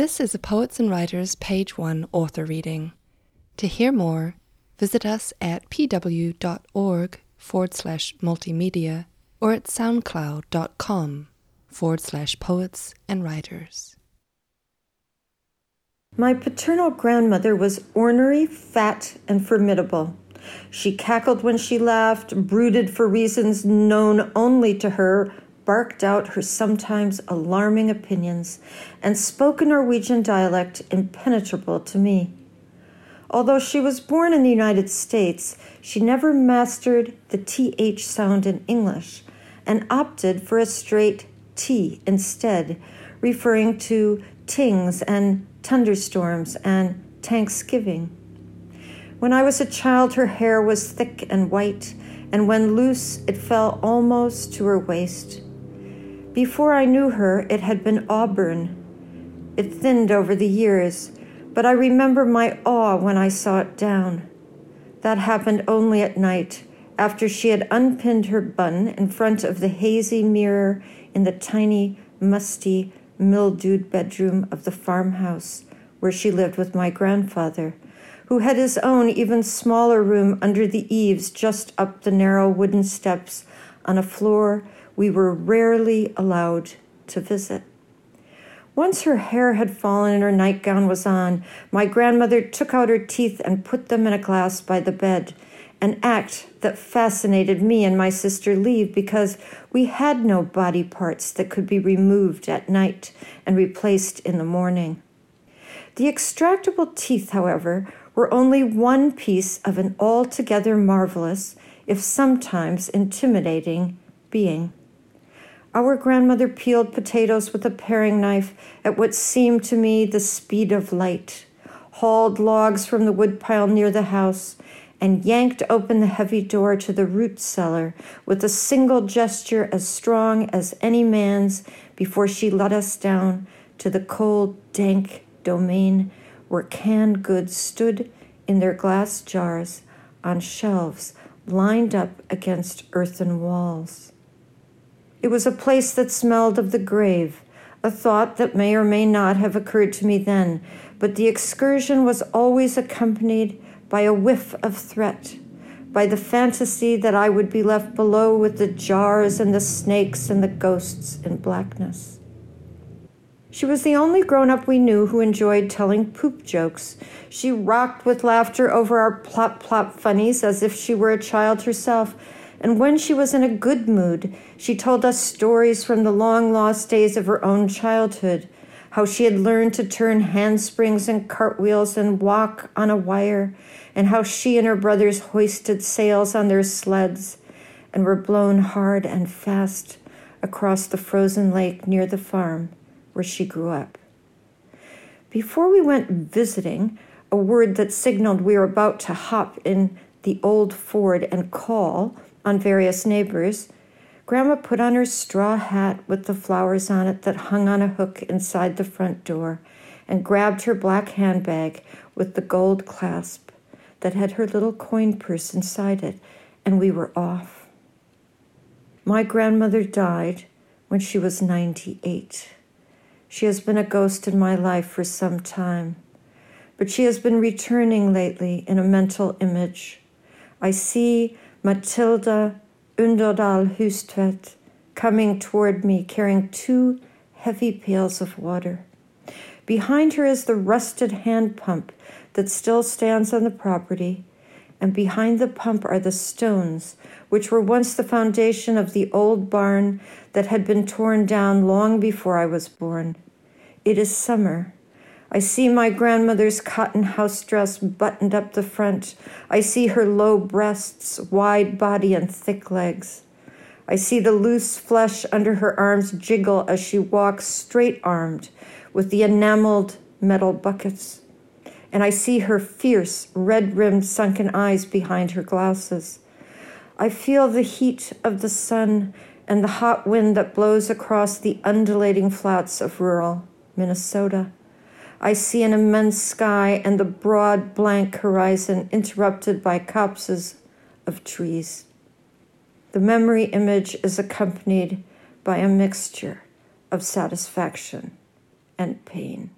This is a Poets and Writers Page 1 author reading. To hear more, visit us at pw.org forward slash multimedia or at soundcloud.com forward slash poets and writers. My paternal grandmother was ornery, fat, and formidable. She cackled when she laughed, brooded for reasons known only to her, barked out her sometimes alarming opinions, and spoke a Norwegian dialect impenetrable to me. Although she was born in the United States, she never mastered the TH sound in English and opted for a straight T instead, referring to tings and thunderstorms and Thanksgiving. When I was a child, her hair was thick and white, and when loose, it fell almost to her waist. Before I knew her, it had been auburn. It thinned over the years, but I remember my awe when I saw it down. That happened only at night, after she had unpinned her bun in front of the hazy mirror in the tiny, musty, mildewed bedroom of the farmhouse where she lived with my grandfather, who had his own even smaller room under the eaves just up the narrow wooden steps on a floor we were rarely allowed to visit. Once her hair had fallen and her nightgown was on, my grandmother took out her teeth and put them in a glass by the bed, an act that fascinated me and my sister Liv because we had no body parts that could be removed at night and replaced in the morning. The extractable teeth, however, were only one piece of an altogether marvelous, if sometimes intimidating, being. Our grandmother peeled potatoes with a paring knife at what seemed to me the speed of light, hauled logs from the woodpile near the house, and yanked open the heavy door to the root cellar with a single gesture as strong as any man's before she let us down to the cold, dank domain where canned goods stood in their glass jars on shelves lined up against earthen walls. It was a place that smelled of the grave, a thought that may or may not have occurred to me then, but the excursion was always accompanied by a whiff of threat, by the fantasy that I would be left below with the jars and the snakes and the ghosts in blackness. She was the only grown up we knew who enjoyed telling poop jokes. She rocked with laughter over our plop plop funnies as if she were a child herself and when she was in a good mood, she told us stories from the long lost days of her own childhood how she had learned to turn handsprings and cartwheels and walk on a wire, and how she and her brothers hoisted sails on their sleds and were blown hard and fast across the frozen lake near the farm where she grew up. Before we went visiting, a word that signaled we were about to hop in the old Ford and call on various neighbors, Grandma put on her straw hat with the flowers on it that hung on a hook inside the front door and grabbed her black handbag with the gold clasp that had her little coin purse inside it, and we were off. My grandmother died when she was 98. She has been a ghost in my life for some time, but she has been returning lately in a mental image. I see Matilda Underdal Hustvedt coming toward me carrying two heavy pails of water. Behind her is the rusted hand pump that still stands on the property, and behind the pump are the stones which were once the foundation of the old barn that had been torn down long before I was born. It is summer. I see my grandmother's cotton house dress buttoned up the front. I see her low breasts, wide body, and thick legs. I see the loose flesh under her arms jiggle as she walks straight armed with the enameled metal buckets. And I see her fierce, red rimmed, sunken eyes behind her glasses. I feel the heat of the sun and the hot wind that blows across the undulating flats of rural Minnesota. I see an immense sky and the broad, blank horizon interrupted by copses of trees. The memory image is accompanied by a mixture of satisfaction and pain.